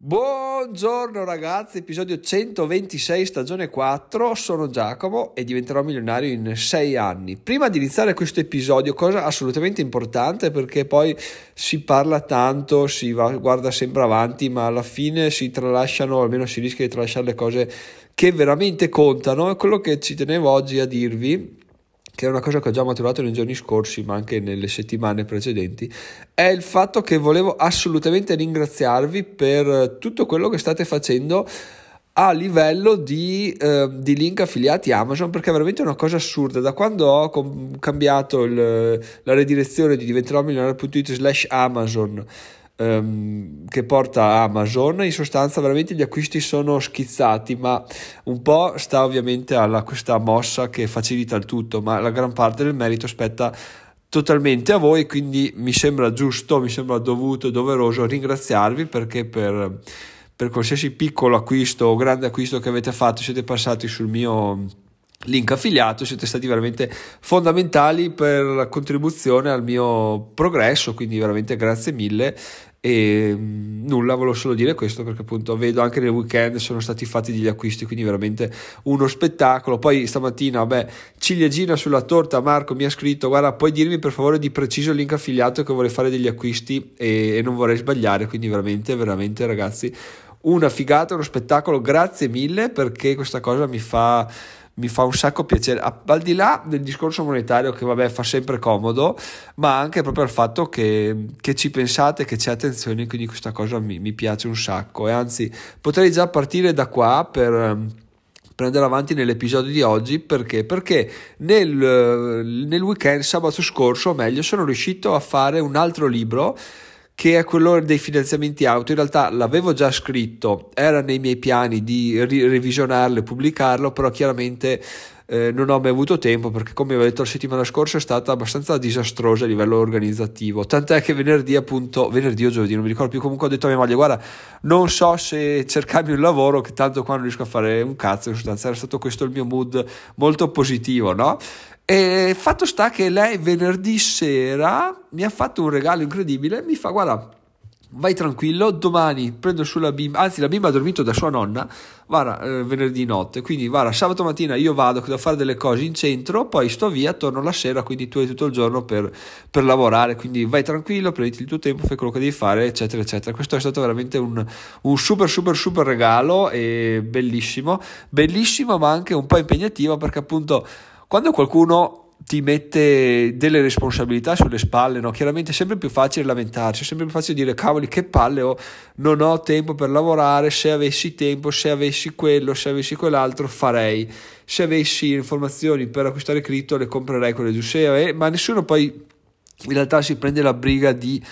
Buongiorno ragazzi, episodio 126 stagione 4, sono Giacomo e diventerò milionario in 6 anni. Prima di iniziare questo episodio, cosa assolutamente importante perché poi si parla tanto, si va, guarda sempre avanti, ma alla fine si tralasciano, almeno si rischia di tralasciare le cose che veramente contano e quello che ci tenevo oggi a dirvi che è una cosa che ho già maturato nei giorni scorsi, ma anche nelle settimane precedenti, è il fatto che volevo assolutamente ringraziarvi per tutto quello che state facendo a livello di, eh, di, link affiliati Amazon perché è veramente una cosa assurda. Da quando ho com- cambiato il, la redirezione di diventerò milionario.it slash Amazon um, che porta Amazon, in sostanza veramente gli acquisti sono schizzati, ma un po' sta ovviamente alla questa mossa che facilita il tutto, ma la gran parte del merito spetta totalmente a voi, quindi mi sembra giusto, mi sembra dovuto, doveroso ringraziarvi perché per, per qualsiasi piccolo acquisto o grande acquisto che avete fatto siete passati sul mio link affiliato, siete stati veramente fondamentali per la contribuzione al mio progresso, quindi veramente grazie mille e mm, nulla, volevo solo dire questo perché appunto vedo anche nel weekend sono stati fatti degli acquisti, quindi veramente uno spettacolo. Poi stamattina, vabbè, ciliegina sulla torta, Marco mi ha scritto, guarda, puoi dirmi per favore di preciso il link affiliato che vorrei fare degli acquisti e, e non vorrei sbagliare, quindi veramente, veramente ragazzi, una figata, uno spettacolo, grazie mille perché questa cosa mi fa mi fa un sacco piacere, al di là del discorso monetario che vabbè fa sempre comodo, ma anche proprio al fatto che, che ci pensate, che c'è attenzione, quindi questa cosa mi, mi, piace un sacco e anzi potrei già partire da qua per ehm, prendere avanti nell'episodio di oggi perché? Perché nel, nel weekend, sabato scorso, o meglio, sono riuscito a fare un altro libro che è quello dei finanziamenti auto. In realtà l'avevo già scritto, era nei miei piani di ri- revisionarlo e pubblicarlo, però chiaramente eh, non ho mai avuto tempo perché come vi ho detto la settimana scorsa è stata abbastanza disastrosa a livello organizzativo. Tant'è che venerdì appunto, venerdì o giovedì, non mi ricordo più, comunque ho detto a mia moglie guarda non so se cercarmi un lavoro che tanto qua non riesco a fare un cazzo, in sostanza era stato questo il mio mood molto positivo, no? E fatto sta che lei venerdì sera mi ha fatto un regalo incredibile, mi fa guarda, vai tranquillo, domani prendo sulla bimba, anzi la bimba ha dormito da sua nonna, guarda, eh, venerdì notte, quindi guarda, sabato mattina io vado, che devo fare delle cose in centro, poi sto via, torno la sera, quindi tu hai tutto il giorno per, per lavorare, quindi vai tranquillo, prenditi il tuo tempo, fai quello che devi fare, eccetera, eccetera. Questo è stato veramente un, un super, super, super regalo e bellissimo, bellissimo ma anche un po' impegnativo perché appunto quando qualcuno ti mette delle responsabilità sulle spalle, no? chiaramente è sempre più facile lamentarsi, è sempre più facile dire cavoli che palle ho, non ho tempo per lavorare, se avessi tempo, se avessi quello, se avessi quell'altro farei, se avessi informazioni per acquistare cripto le comprerei quelle giuste, ma nessuno poi in realtà si prende la briga di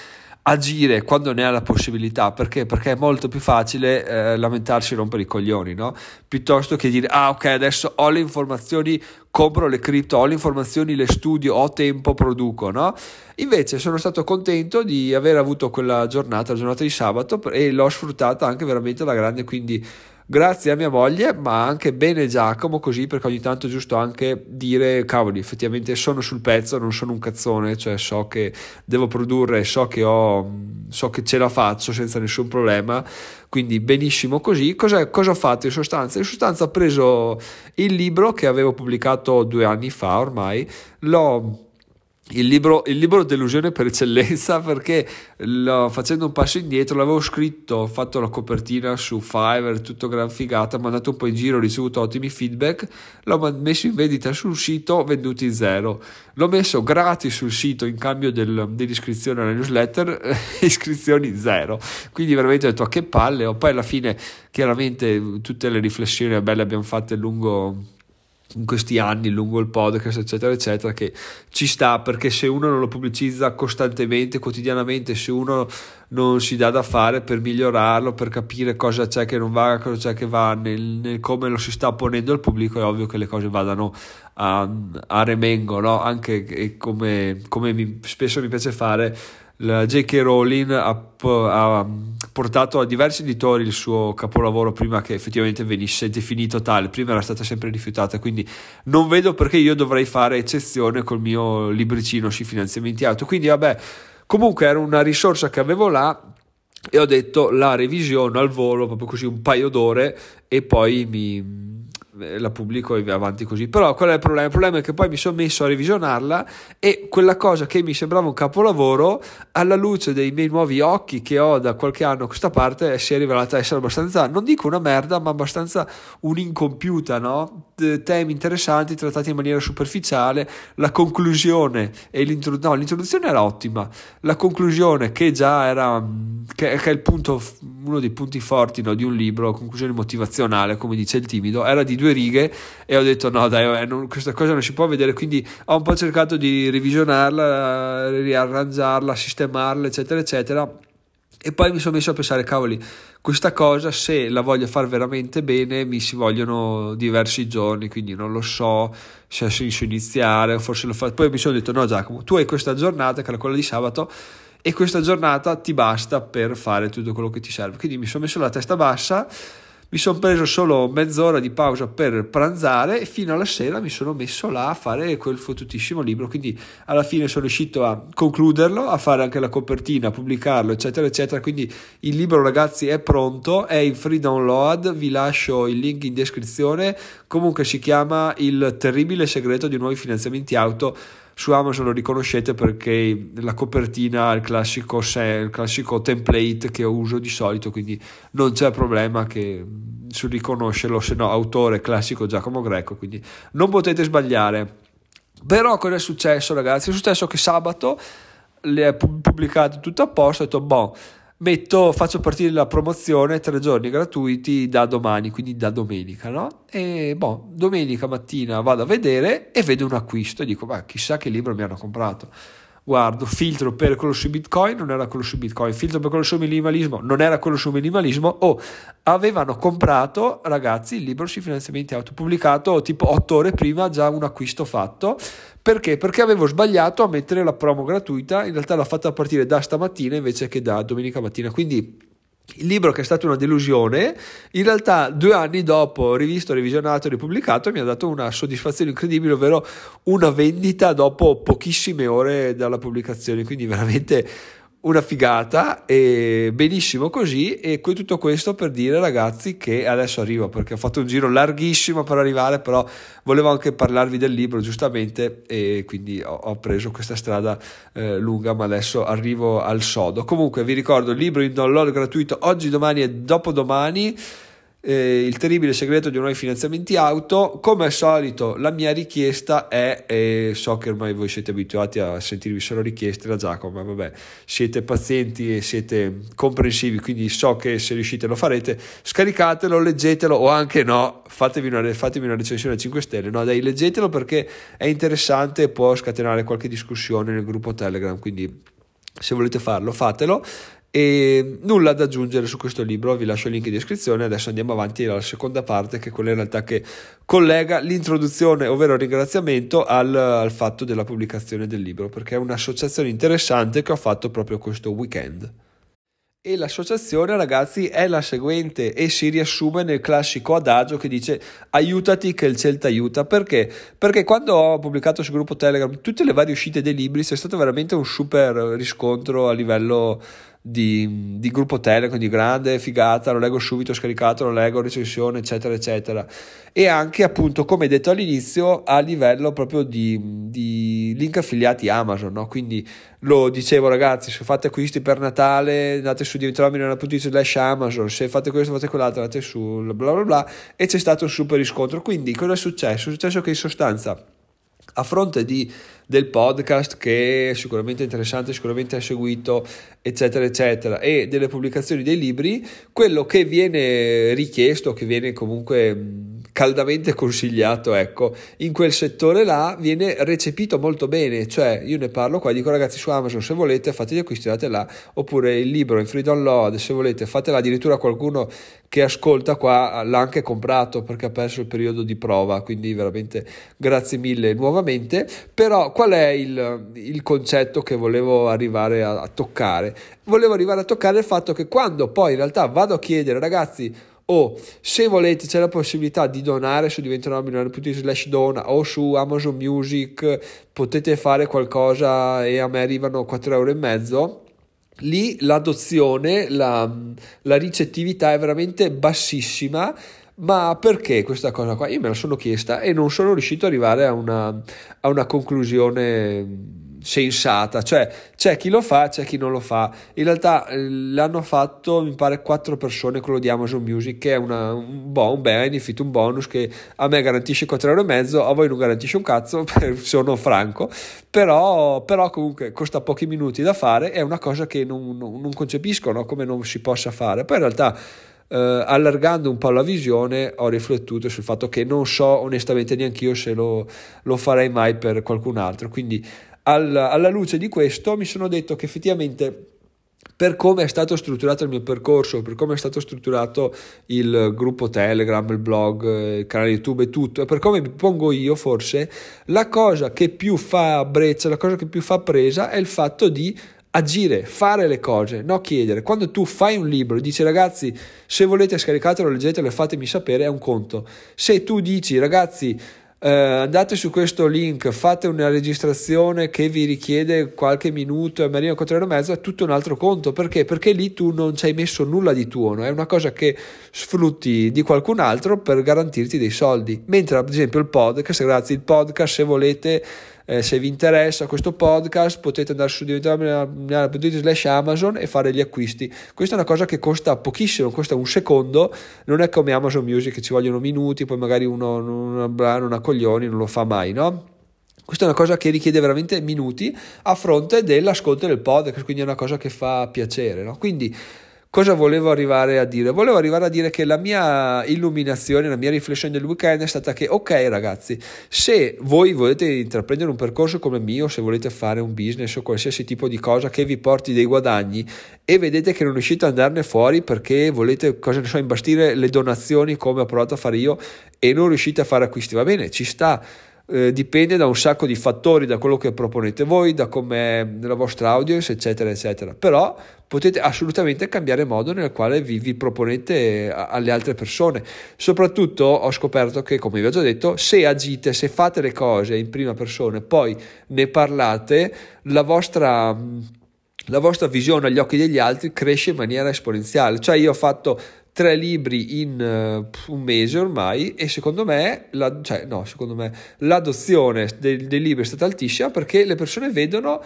agire quando ne ha la possibilità, perché? Perché è molto più facile eh, lamentarsi e rompere i coglioni, no? Piuttosto che dire, ah ok, adesso ho le informazioni, compro le cripto, ho le informazioni, le studio, ho tempo, produco, no? Invece sono stato contento di aver avuto quella giornata, la giornata di sabato, e l'ho sfruttata anche veramente alla grande, quindi grazie a mia moglie, ma anche bene Giacomo, così perché ogni tanto è giusto anche dire, cavoli, effettivamente sono sul pezzo, non sono un cazzone, cioè so che devo produrre, so che ho, so che ce la faccio senza nessun problema, quindi benissimo così. Cosa, cosa ho fatto in sostanza? In sostanza ho preso il libro che avevo pubblicato due anni fa ormai, l'ho il libro, il libro delusione per eccellenza perché lo, facendo un passo indietro l'avevo scritto, ho fatto la copertina su Fiverr, tutto gran figata, mandato un po' in giro, ho ricevuto ottimi feedback, l'ho messo in vendita sul sito, venduti zero. L'ho messo gratis sul sito in cambio del, dell'iscrizione alla newsletter, iscrizioni zero. Quindi veramente ho detto a che palle, ho poi alla fine chiaramente tutte le riflessioni belle abbiamo fatte lungo in questi anni lungo il podcast eccetera eccetera che ci sta perché se uno non lo pubblicizza costantemente quotidianamente se uno non si dà da fare per migliorarlo per capire cosa c'è che non va cosa c'è che va nel, nel come lo si sta ponendo al pubblico è ovvio che le cose vadano a, a remengo no? anche come, come mi, spesso mi piace fare la J.K. Rowling ha, ha, portato a diversi editori il suo capolavoro prima che effettivamente venisse definito tale, prima era stata sempre rifiutata, quindi non vedo perché io dovrei fare eccezione col mio libricino sui finanziamenti auto, quindi vabbè, comunque era una risorsa che avevo là e ho detto la revisione al volo, proprio così un paio d'ore e poi mi la pubblico e via avanti così. Però qual è il problema? Il problema è che poi mi sono messo a revisionarla e quella cosa che mi sembrava un capolavoro, alla luce dei miei nuovi occhi che ho da qualche anno a questa parte, si è rivelata essere abbastanza, non dico una merda, ma abbastanza un'incompiuta, no? Temi interessanti trattati in maniera superficiale, la conclusione e l'introduzione, no, l'introduzione era ottima, la conclusione che già era, che, che è il punto, uno dei punti forti no, di un libro, conclusione motivazionale, come dice il timido, era di due righe e ho detto no dai eh, non, questa cosa non si può vedere. Quindi ho un po' cercato di revisionarla riarrangiarla sistemarla eccetera eccetera e poi mi sono messo a pensare cavoli questa cosa se la voglio fare veramente bene mi si vogliono diversi giorni quindi non lo so se ha senso iniziare o forse lo fa poi mi sono detto no Giacomo tu hai questa giornata che era quella di sabato e questa giornata ti basta per fare tutto quello che ti serve quindi mi sono messo la testa bassa mi sono preso solo mezz'ora di pausa per pranzare e fino alla sera mi sono messo là a fare quel fottutissimo libro. Quindi alla fine sono riuscito a concluderlo a fare anche la copertina a pubblicarlo eccetera eccetera. Quindi il libro ragazzi è pronto è in free download. Vi lascio il link in descrizione. Comunque si chiama il terribile segreto di nuovi finanziamenti auto su Amazon lo riconoscete perché la copertina è il classico, il classico template che uso di solito, quindi non c'è problema che su riconoscerlo, se no autore classico Giacomo Greco, quindi non potete sbagliare. Però cosa è successo ragazzi? È successo che sabato le ho pubblicate tutto a posto, ho detto boh metto, faccio partire la promozione tre giorni gratuiti da domani, quindi da domenica, no? E boh, domenica mattina vado a vedere e vedo un acquisto e dico, ma chissà che libro mi hanno comprato guardo, filtro per quello su Bitcoin, non era quello su Bitcoin, filtro per quello su minimalismo, non era quello su minimalismo, o oh, avevano comprato, ragazzi, il libro sui finanziamenti auto, pubblicato tipo 8 ore prima, già un acquisto fatto, perché? Perché avevo sbagliato a mettere la promo gratuita, in realtà l'ho fatta partire da stamattina invece che da domenica mattina, quindi il libro che è stato una delusione, in realtà due anni dopo, rivisto, revisionato e ripubblicato, mi ha dato una soddisfazione incredibile, ovvero una vendita dopo pochissime ore dalla pubblicazione, quindi veramente una figata e benissimo così e tutto questo per dire ragazzi che adesso arrivo perché ho fatto un giro larghissimo per arrivare però volevo anche parlarvi del libro giustamente e quindi ho, ho preso questa strada eh, lunga ma adesso arrivo al sodo. Comunque vi ricordo il libro in download gratuito oggi domani e dopodomani eh, il terribile segreto di nuovi finanziamenti auto. Come al solito, la mia richiesta è, e so che ormai voi siete abituati a sentirvi solo richieste da Giacomo, ma vabbè, siete pazienti e siete comprensivi, quindi so che se riuscite lo farete. Scaricatelo, leggetelo o anche no, fatevi una, fatevi una recensione a 5 stelle. No, dai, leggetelo perché è interessante e può scatenare qualche discussione nel gruppo Telegram, quindi se volete farlo fatelo e nulla da aggiungere su questo libro, vi lascio il link in descrizione. Adesso andiamo avanti alla seconda parte, che è quella in realtà che collega l'introduzione, ovvero il ringraziamento, al, al fatto della pubblicazione del libro, perché è un'associazione interessante che ho fatto proprio questo weekend. E l'associazione, ragazzi, è la seguente e si riassume nel classico adagio che dice aiutati che il ciel ti aiuta. Perché? Perché quando ho pubblicato sul gruppo Telegram tutte le varie uscite dei libri c'è stato veramente un super riscontro a livello di, di, gruppo Telecom di grande figata, lo leggo subito scaricato, lo leggo recensione, eccetera, eccetera. E anche appunto, come detto all'inizio, a livello proprio di, di link affiliati Amazon, no? Quindi lo dicevo ragazzi, se fate acquisti per Natale, andate su diventeromilano.it slash Amazon, se fate questo, fate quell'altro, andate su bla bla bla e c'è stato un super riscontro. Quindi cosa è successo? È successo che in sostanza a fronte di, del podcast che è sicuramente interessante, sicuramente ha seguito, eccetera, eccetera, e delle pubblicazioni dei libri, quello che viene richiesto, che viene comunque caldamente consigliato, ecco, in quel settore là viene recepito molto bene, cioè io ne parlo qua, dico ragazzi su Amazon se volete fate gli acquisti, date là, oppure il libro in free download, se volete fatela, addirittura qualcuno che ascolta qua l'ha anche comprato perché ha perso il periodo di prova, quindi veramente grazie mille nuovamente, però qual è il, il concetto che volevo arrivare a, a toccare? Volevo arrivare a toccare il fatto che quando poi in realtà vado a chiedere ragazzi o se volete c'è la possibilità di donare su diventeromilionario.it slash dona o su Amazon Music potete fare qualcosa e a me arrivano 4 euro e mezzo lì l'adozione, la, la ricettività è veramente bassissima. Ma perché questa cosa qua? Io me la sono chiesta e non sono riuscito ad arrivare a una, a una conclusione sensata, cioè c'è chi lo fa, c'è chi non lo fa. In realtà eh, l'hanno fatto, mi pare, quattro persone quello di Amazon Music, che è una, un, un benefit, un bonus che a me garantisce 4,5 euro, a voi non garantisce un cazzo, sono franco, però, però, comunque costa pochi minuti da fare, è una cosa che non, non, non concepisco no? come non si possa fare. Poi in realtà Uh, allargando un po' la visione ho riflettuto sul fatto che non so onestamente neanche io se lo, lo farei mai per qualcun altro quindi alla, alla luce di questo mi sono detto che effettivamente per come è stato strutturato il mio percorso, per come è stato strutturato il gruppo Telegram, il blog, il canale YouTube e tutto, e per come mi pongo io, forse la cosa che più fa brezza, la cosa che più fa presa è il fatto di agire, fare le cose, no chiedere. Quando tu fai un libro, dici ragazzi, se volete scaricatelo, leggetelo e fatemi sapere, è un conto. Se tu dici ragazzi, Uh, andate su questo link, fate una registrazione che vi richiede qualche minuto e Marino Quattro e mezzo, è tutto un altro conto. Perché? Perché lì tu non ci hai messo nulla di tuo, no? è una cosa che sfrutti di qualcun altro per garantirti dei soldi. Mentre ad esempio il podcast, grazie al podcast, se volete eh, se vi interessa questo podcast potete andare su diventare slash Amazon e fare gli acquisti. Questa è una cosa che costa pochissimo, costa un secondo, non è come Amazon Music che ci vogliono minuti, poi magari uno non una coglioni, non lo fa mai, no? Questa è una cosa che richiede veramente minuti a fronte dell'ascolto del podcast, quindi è una cosa che fa piacere, no? Quindi Cosa volevo arrivare a dire? Volevo arrivare a dire che la mia illuminazione, la mia riflessione del weekend è stata che, ok ragazzi, se voi volete intraprendere un percorso come il mio, se volete fare un business o qualsiasi tipo di cosa che vi porti dei guadagni e vedete che non riuscite ad andarne fuori perché volete, cosa ne so, imbastire le donazioni come ho provato a fare io e non riuscite a fare acquisti, va bene, ci sta eh, dipende da un sacco di fattori, da quello che proponete voi, da come la vostra audience, eccetera, eccetera. Però potete assolutamente cambiare modo nel quale vi, vi proponete alle altre persone. Soprattutto ho scoperto che, come vi ho già detto, se agite, se fate le cose in prima persona e poi ne parlate, la vostra la vostra visione agli occhi degli altri cresce in maniera esponenziale. Cioè, io ho fatto tre libri in uh, un mese ormai e secondo me, la, cioè, no, secondo me l'adozione dei, dei libri è stata altissima perché le persone vedono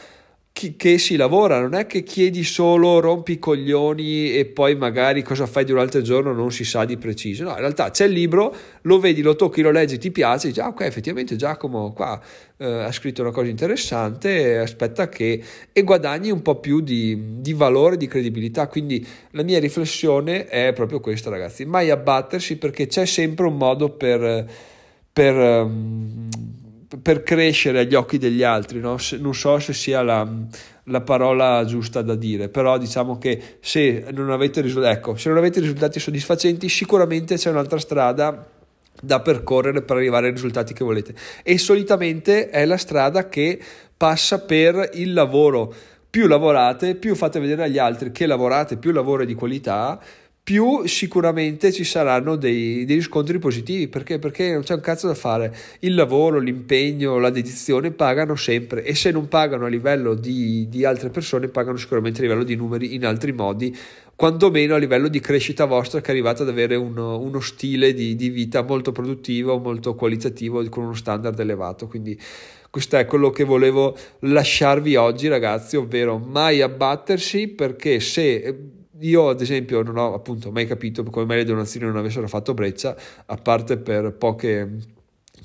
che, che si lavora, non è che chiedi solo rompi i coglioni e poi magari cosa fai durante il giorno non si sa di preciso. No, in realtà c'è il libro, lo vedi, lo tocchi, lo leggi, ti piace, dici, ah, ok, effettivamente Giacomo qua eh, ha scritto una cosa interessante, aspetta che... e guadagni un po' più di, di valore, di credibilità. Quindi la mia riflessione è proprio questa, ragazzi, mai abbattersi perché c'è sempre un modo per... per um, per crescere agli occhi degli altri, no? se, non so se sia la, la, parola giusta da dire, però diciamo che se non avete, risu- ecco, se non avete risultati soddisfacenti sicuramente c'è un'altra strada da percorrere per arrivare ai risultati che volete e solitamente è la strada che passa per il lavoro più lavorate, più fate vedere agli altri che lavorate, più lavoro è di qualità, più sicuramente ci saranno dei, dei, riscontri positivi perché? perché non c'è un cazzo da fare il lavoro, l'impegno, la dedizione pagano sempre e se non pagano a livello di, di altre persone pagano sicuramente a livello di numeri in altri modi quantomeno a livello di crescita vostra che arrivate ad avere uno, uno stile di, di, vita molto produttivo, molto qualitativo con uno standard elevato quindi questo è quello che volevo lasciarvi oggi ragazzi ovvero mai abbattersi perché se io ad esempio non ho appunto mai capito come mai le donazioni non avessero fatto breccia, a parte per poche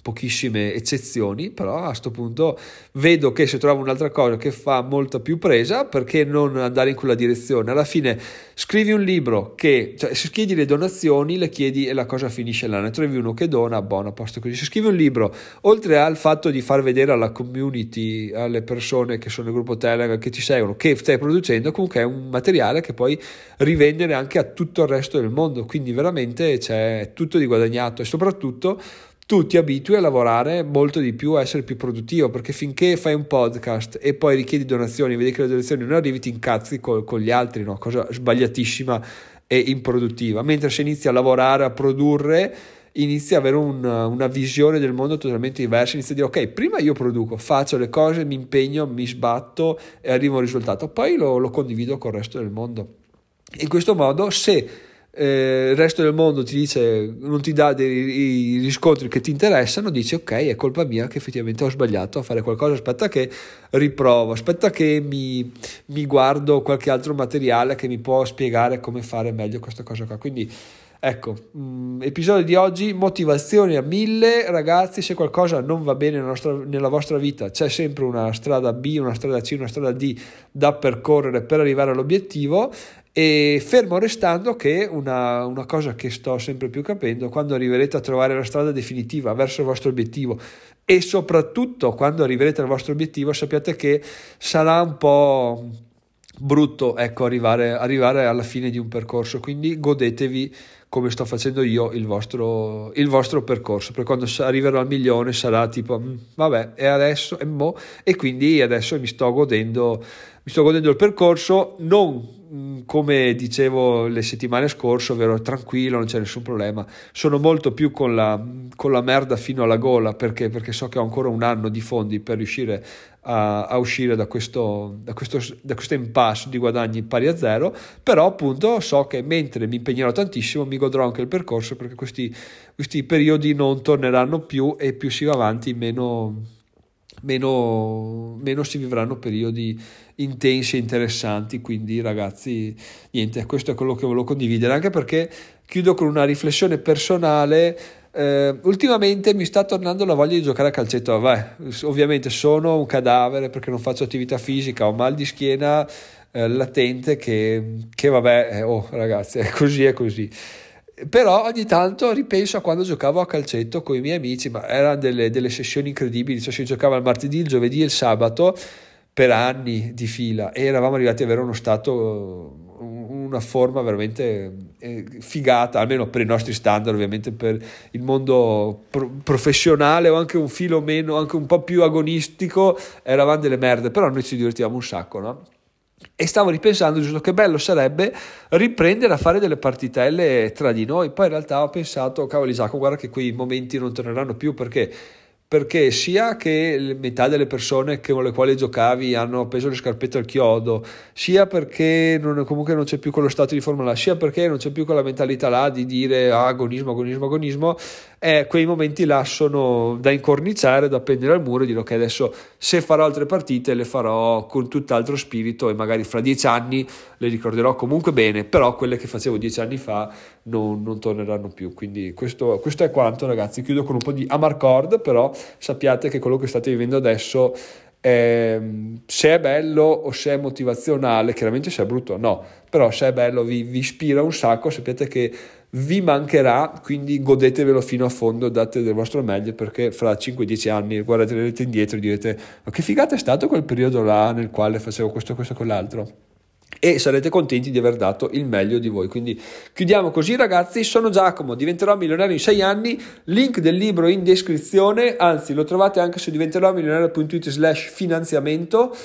pochissime eccezioni, però a questo punto vedo che se trovo un'altra cosa che fa molta più presa, perché non andare in quella direzione? Alla fine scrivi un libro che, cioè se chiedi le donazioni, le chiedi e la cosa finisce là, ne trovi uno che dona, buono, a posto così. Se scrivi un libro, oltre al fatto di far vedere alla community, alle persone che sono nel gruppo Telegram, che ti seguono, che stai producendo, comunque è un materiale che puoi rivendere anche a tutto il resto del mondo, quindi veramente c'è tutto di guadagnato e soprattutto tu ti abitui a lavorare molto di più, a essere più produttivo, perché finché fai un podcast e poi richiedi donazioni, vedi che le donazioni non arrivi, ti incazzi con, con gli altri, no? cosa sbagliatissima e improduttiva. Mentre se inizi a lavorare, a produrre, inizi ad avere un, una visione del mondo totalmente diversa, inizi a dire ok, prima io produco, faccio le cose, mi impegno, mi sbatto e arrivo a un risultato, poi lo, lo condivido con il resto del mondo. In questo modo, se eh, il resto del mondo ti dice, non ti dà dei riscontri che ti interessano, dici ok, è colpa mia che effettivamente ho sbagliato a fare qualcosa, aspetta che riprovo, aspetta che mi, mi guardo qualche altro materiale che mi può spiegare come fare meglio questa cosa qua. Quindi Ecco, mh, mm, episodio di oggi, motivazioni a mille, ragazzi, se qualcosa non va bene nella, nostra, nella, vostra vita, c'è sempre una strada B, una strada C, una strada D da percorrere per arrivare all'obiettivo e fermo restando che una, una, cosa che sto sempre più capendo, quando arriverete a trovare la strada definitiva verso il vostro obiettivo e soprattutto quando arriverete al vostro obiettivo, sappiate che sarà un po' brutto ecco, arrivare, arrivare alla fine di un percorso, quindi godetevi come sto facendo io il vostro, il vostro percorso, perché quando arriverò al milione sarà tipo, mm, vabbè, e adesso, e mo, e quindi adesso mi sto godendo, mi sto godendo il percorso, non Mm, come dicevo le settimane scorse, ovvero tranquillo, non c'è nessun problema. Sono molto più con la, con la merda fino alla gola perché? perché so che ho ancora un anno di fondi per riuscire a, a uscire da questo, da, questo, da questo impasse di guadagni pari a zero, però appunto so che mentre mi impegnerò tantissimo mi godrò anche il percorso perché questi, questi periodi non torneranno più e più si va avanti meno, meno, meno si vivranno periodi intensi e interessanti. Quindi, ragazzi, niente, questo è quello che volevo condividere. Anche perché chiudo con una riflessione personale. Eh, ultimamente mi sta tornando la voglia di giocare a calcetto. Vabbè, ovviamente sono un cadavere perché non faccio attività fisica, ho mal di schiena eh, latente che, che vabbè, eh, oh ragazzi, è così, è così però ogni tanto ripenso a quando giocavo a calcetto con i miei amici, ma erano delle, delle sessioni incredibili, cioè si giocava il martedì, il giovedì e il sabato per anni di fila e eravamo arrivati ad avere uno stato una forma veramente eh, figata, almeno per i nostri standard, ovviamente per il mondo pro- professionale o anche un filo meno, anche un po' più agonistico, eravamo delle merde, però noi ci divertivamo un sacco, no? E stavo ripensando giusto che bello sarebbe riprendere a fare delle partitelle tra di noi. Poi in realtà ho pensato, cavoli Giacomo, guarda che quei momenti non torneranno più perché perché sia che metà delle persone con le quali giocavi hanno appeso le scarpette al chiodo, sia perché non, comunque non c'è più quello stato di forma là, sia perché non c'è più quella mentalità là di dire ah, agonismo, agonismo, agonismo, eh, quei momenti là sono da incorniciare, da appendere al muro e dire ok adesso se farò altre partite le farò con tutt'altro spirito e magari fra dieci anni le ricorderò comunque bene, però quelle che facevo dieci anni fa non, non torneranno più. Quindi questo, questo, è quanto ragazzi, chiudo con un po' di amarcord, però sappiate che quello che state vivendo adesso è, se è bello o se è motivazionale, chiaramente se è brutto no, però se è bello vi, vi ispira un sacco, sappiate che vi mancherà, quindi godetevelo fino a fondo, date del vostro meglio perché fra 5-10 anni guarderete indietro e direte ma che figata è stato quel periodo là nel quale facevo questo, questo e quell'altro e sarete contenti di aver dato il meglio di voi. Quindi chiudiamo così ragazzi, sono Giacomo, diventerò milionario in 6 anni, link del libro in descrizione, anzi lo trovate anche su diventerò milionario.it slash finanziamento.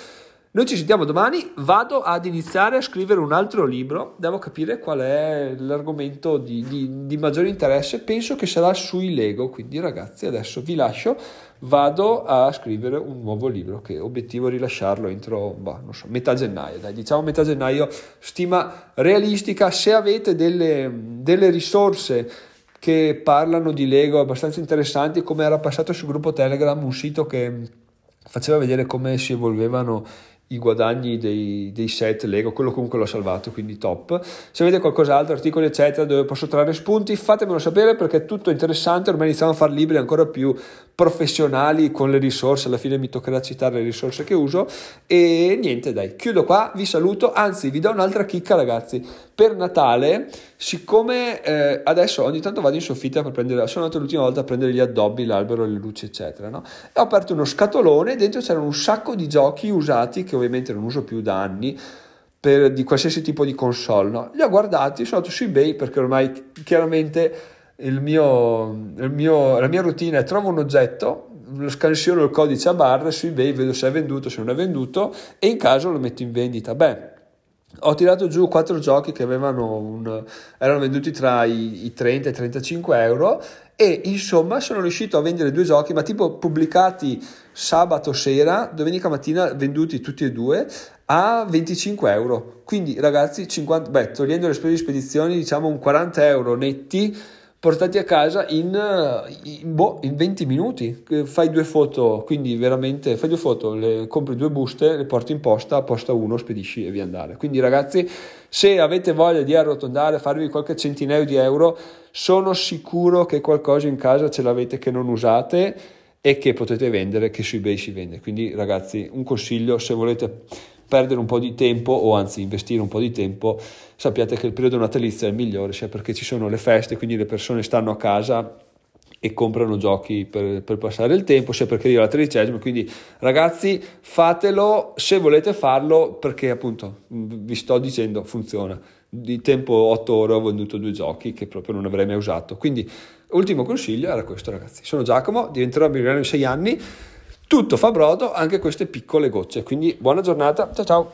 Noi ci sentiamo domani, vado ad iniziare a scrivere un altro libro, devo capire qual è l'argomento di, di, di maggiore interesse, penso che sarà sui Lego, quindi ragazzi adesso vi lascio, vado a scrivere un nuovo libro che obiettivo è rilasciarlo entro bah, so, metà gennaio, dai, diciamo metà gennaio, stima realistica, se avete delle, delle risorse che parlano di Lego abbastanza interessanti, come era passato sul gruppo Telegram un sito che faceva vedere come si evolvevano i guadagni dei, dei, set Lego, quello comunque l'ho salvato, quindi top. Se avete qualcos'altro, articoli eccetera, dove posso trarre spunti, fatemelo sapere perché è tutto interessante, ormai iniziamo a fare libri ancora più professionali con le risorse, alla fine mi toccherà citare le risorse che uso e niente dai, chiudo qua, vi saluto, anzi vi do un'altra chicca ragazzi, per Natale, siccome eh, adesso ogni tanto vado in soffitta per prendere, sono andato l'ultima volta a prendere gli addobbi, l'albero, le luci eccetera, no? e ho aperto uno scatolone, dentro c'erano un sacco di giochi usati che ovviamente non uso più da anni, per, di qualsiasi tipo di console, no? li ho guardati, sono andato su eBay perché ormai chiaramente mio, mio, la mia routine è trovo un oggetto, scansiono il codice a barre su eBay, vedo se è venduto, se non è venduto e in caso lo metto in vendita. Beh, ho tirato giù quattro giochi che avevano un, erano venduti tra i, i 30 e i 35 euro e insomma sono riuscito a vendere due giochi ma tipo pubblicati sabato sera domenica mattina venduti tutti e due a 25 euro quindi ragazzi 50, beh, togliendo le spese di spedizioni diciamo un 40 euro netti portati a casa in, in, boh, in, 20 minuti. Fai due foto, quindi veramente fai due foto, le, compri due buste, le porti in posta, posta 1, spedisci e via andare. Quindi ragazzi, se avete voglia di arrotondare, farvi qualche centinaio di euro, sono sicuro che qualcosa in casa ce l'avete che non usate e che potete vendere, che su eBay si vende. Quindi ragazzi, un consiglio, se volete perdere un po' di tempo o anzi investire un po' di tempo, sappiate che il periodo natalizio è il migliore, sia perché ci sono le feste, quindi le persone stanno a casa e comprano giochi per, per, passare il tempo, sia perché arriva la tredicesima. Quindi, ragazzi, fatelo se volete farlo, perché appunto vi sto dicendo funziona. Di tempo 8 ore ho venduto due giochi che proprio non avrei mai usato. Quindi, ultimo consiglio era questo, ragazzi. Sono Giacomo, diventerò milionario in 6 anni. Tutto fa brodo, anche queste piccole gocce. Quindi buona giornata, ciao ciao!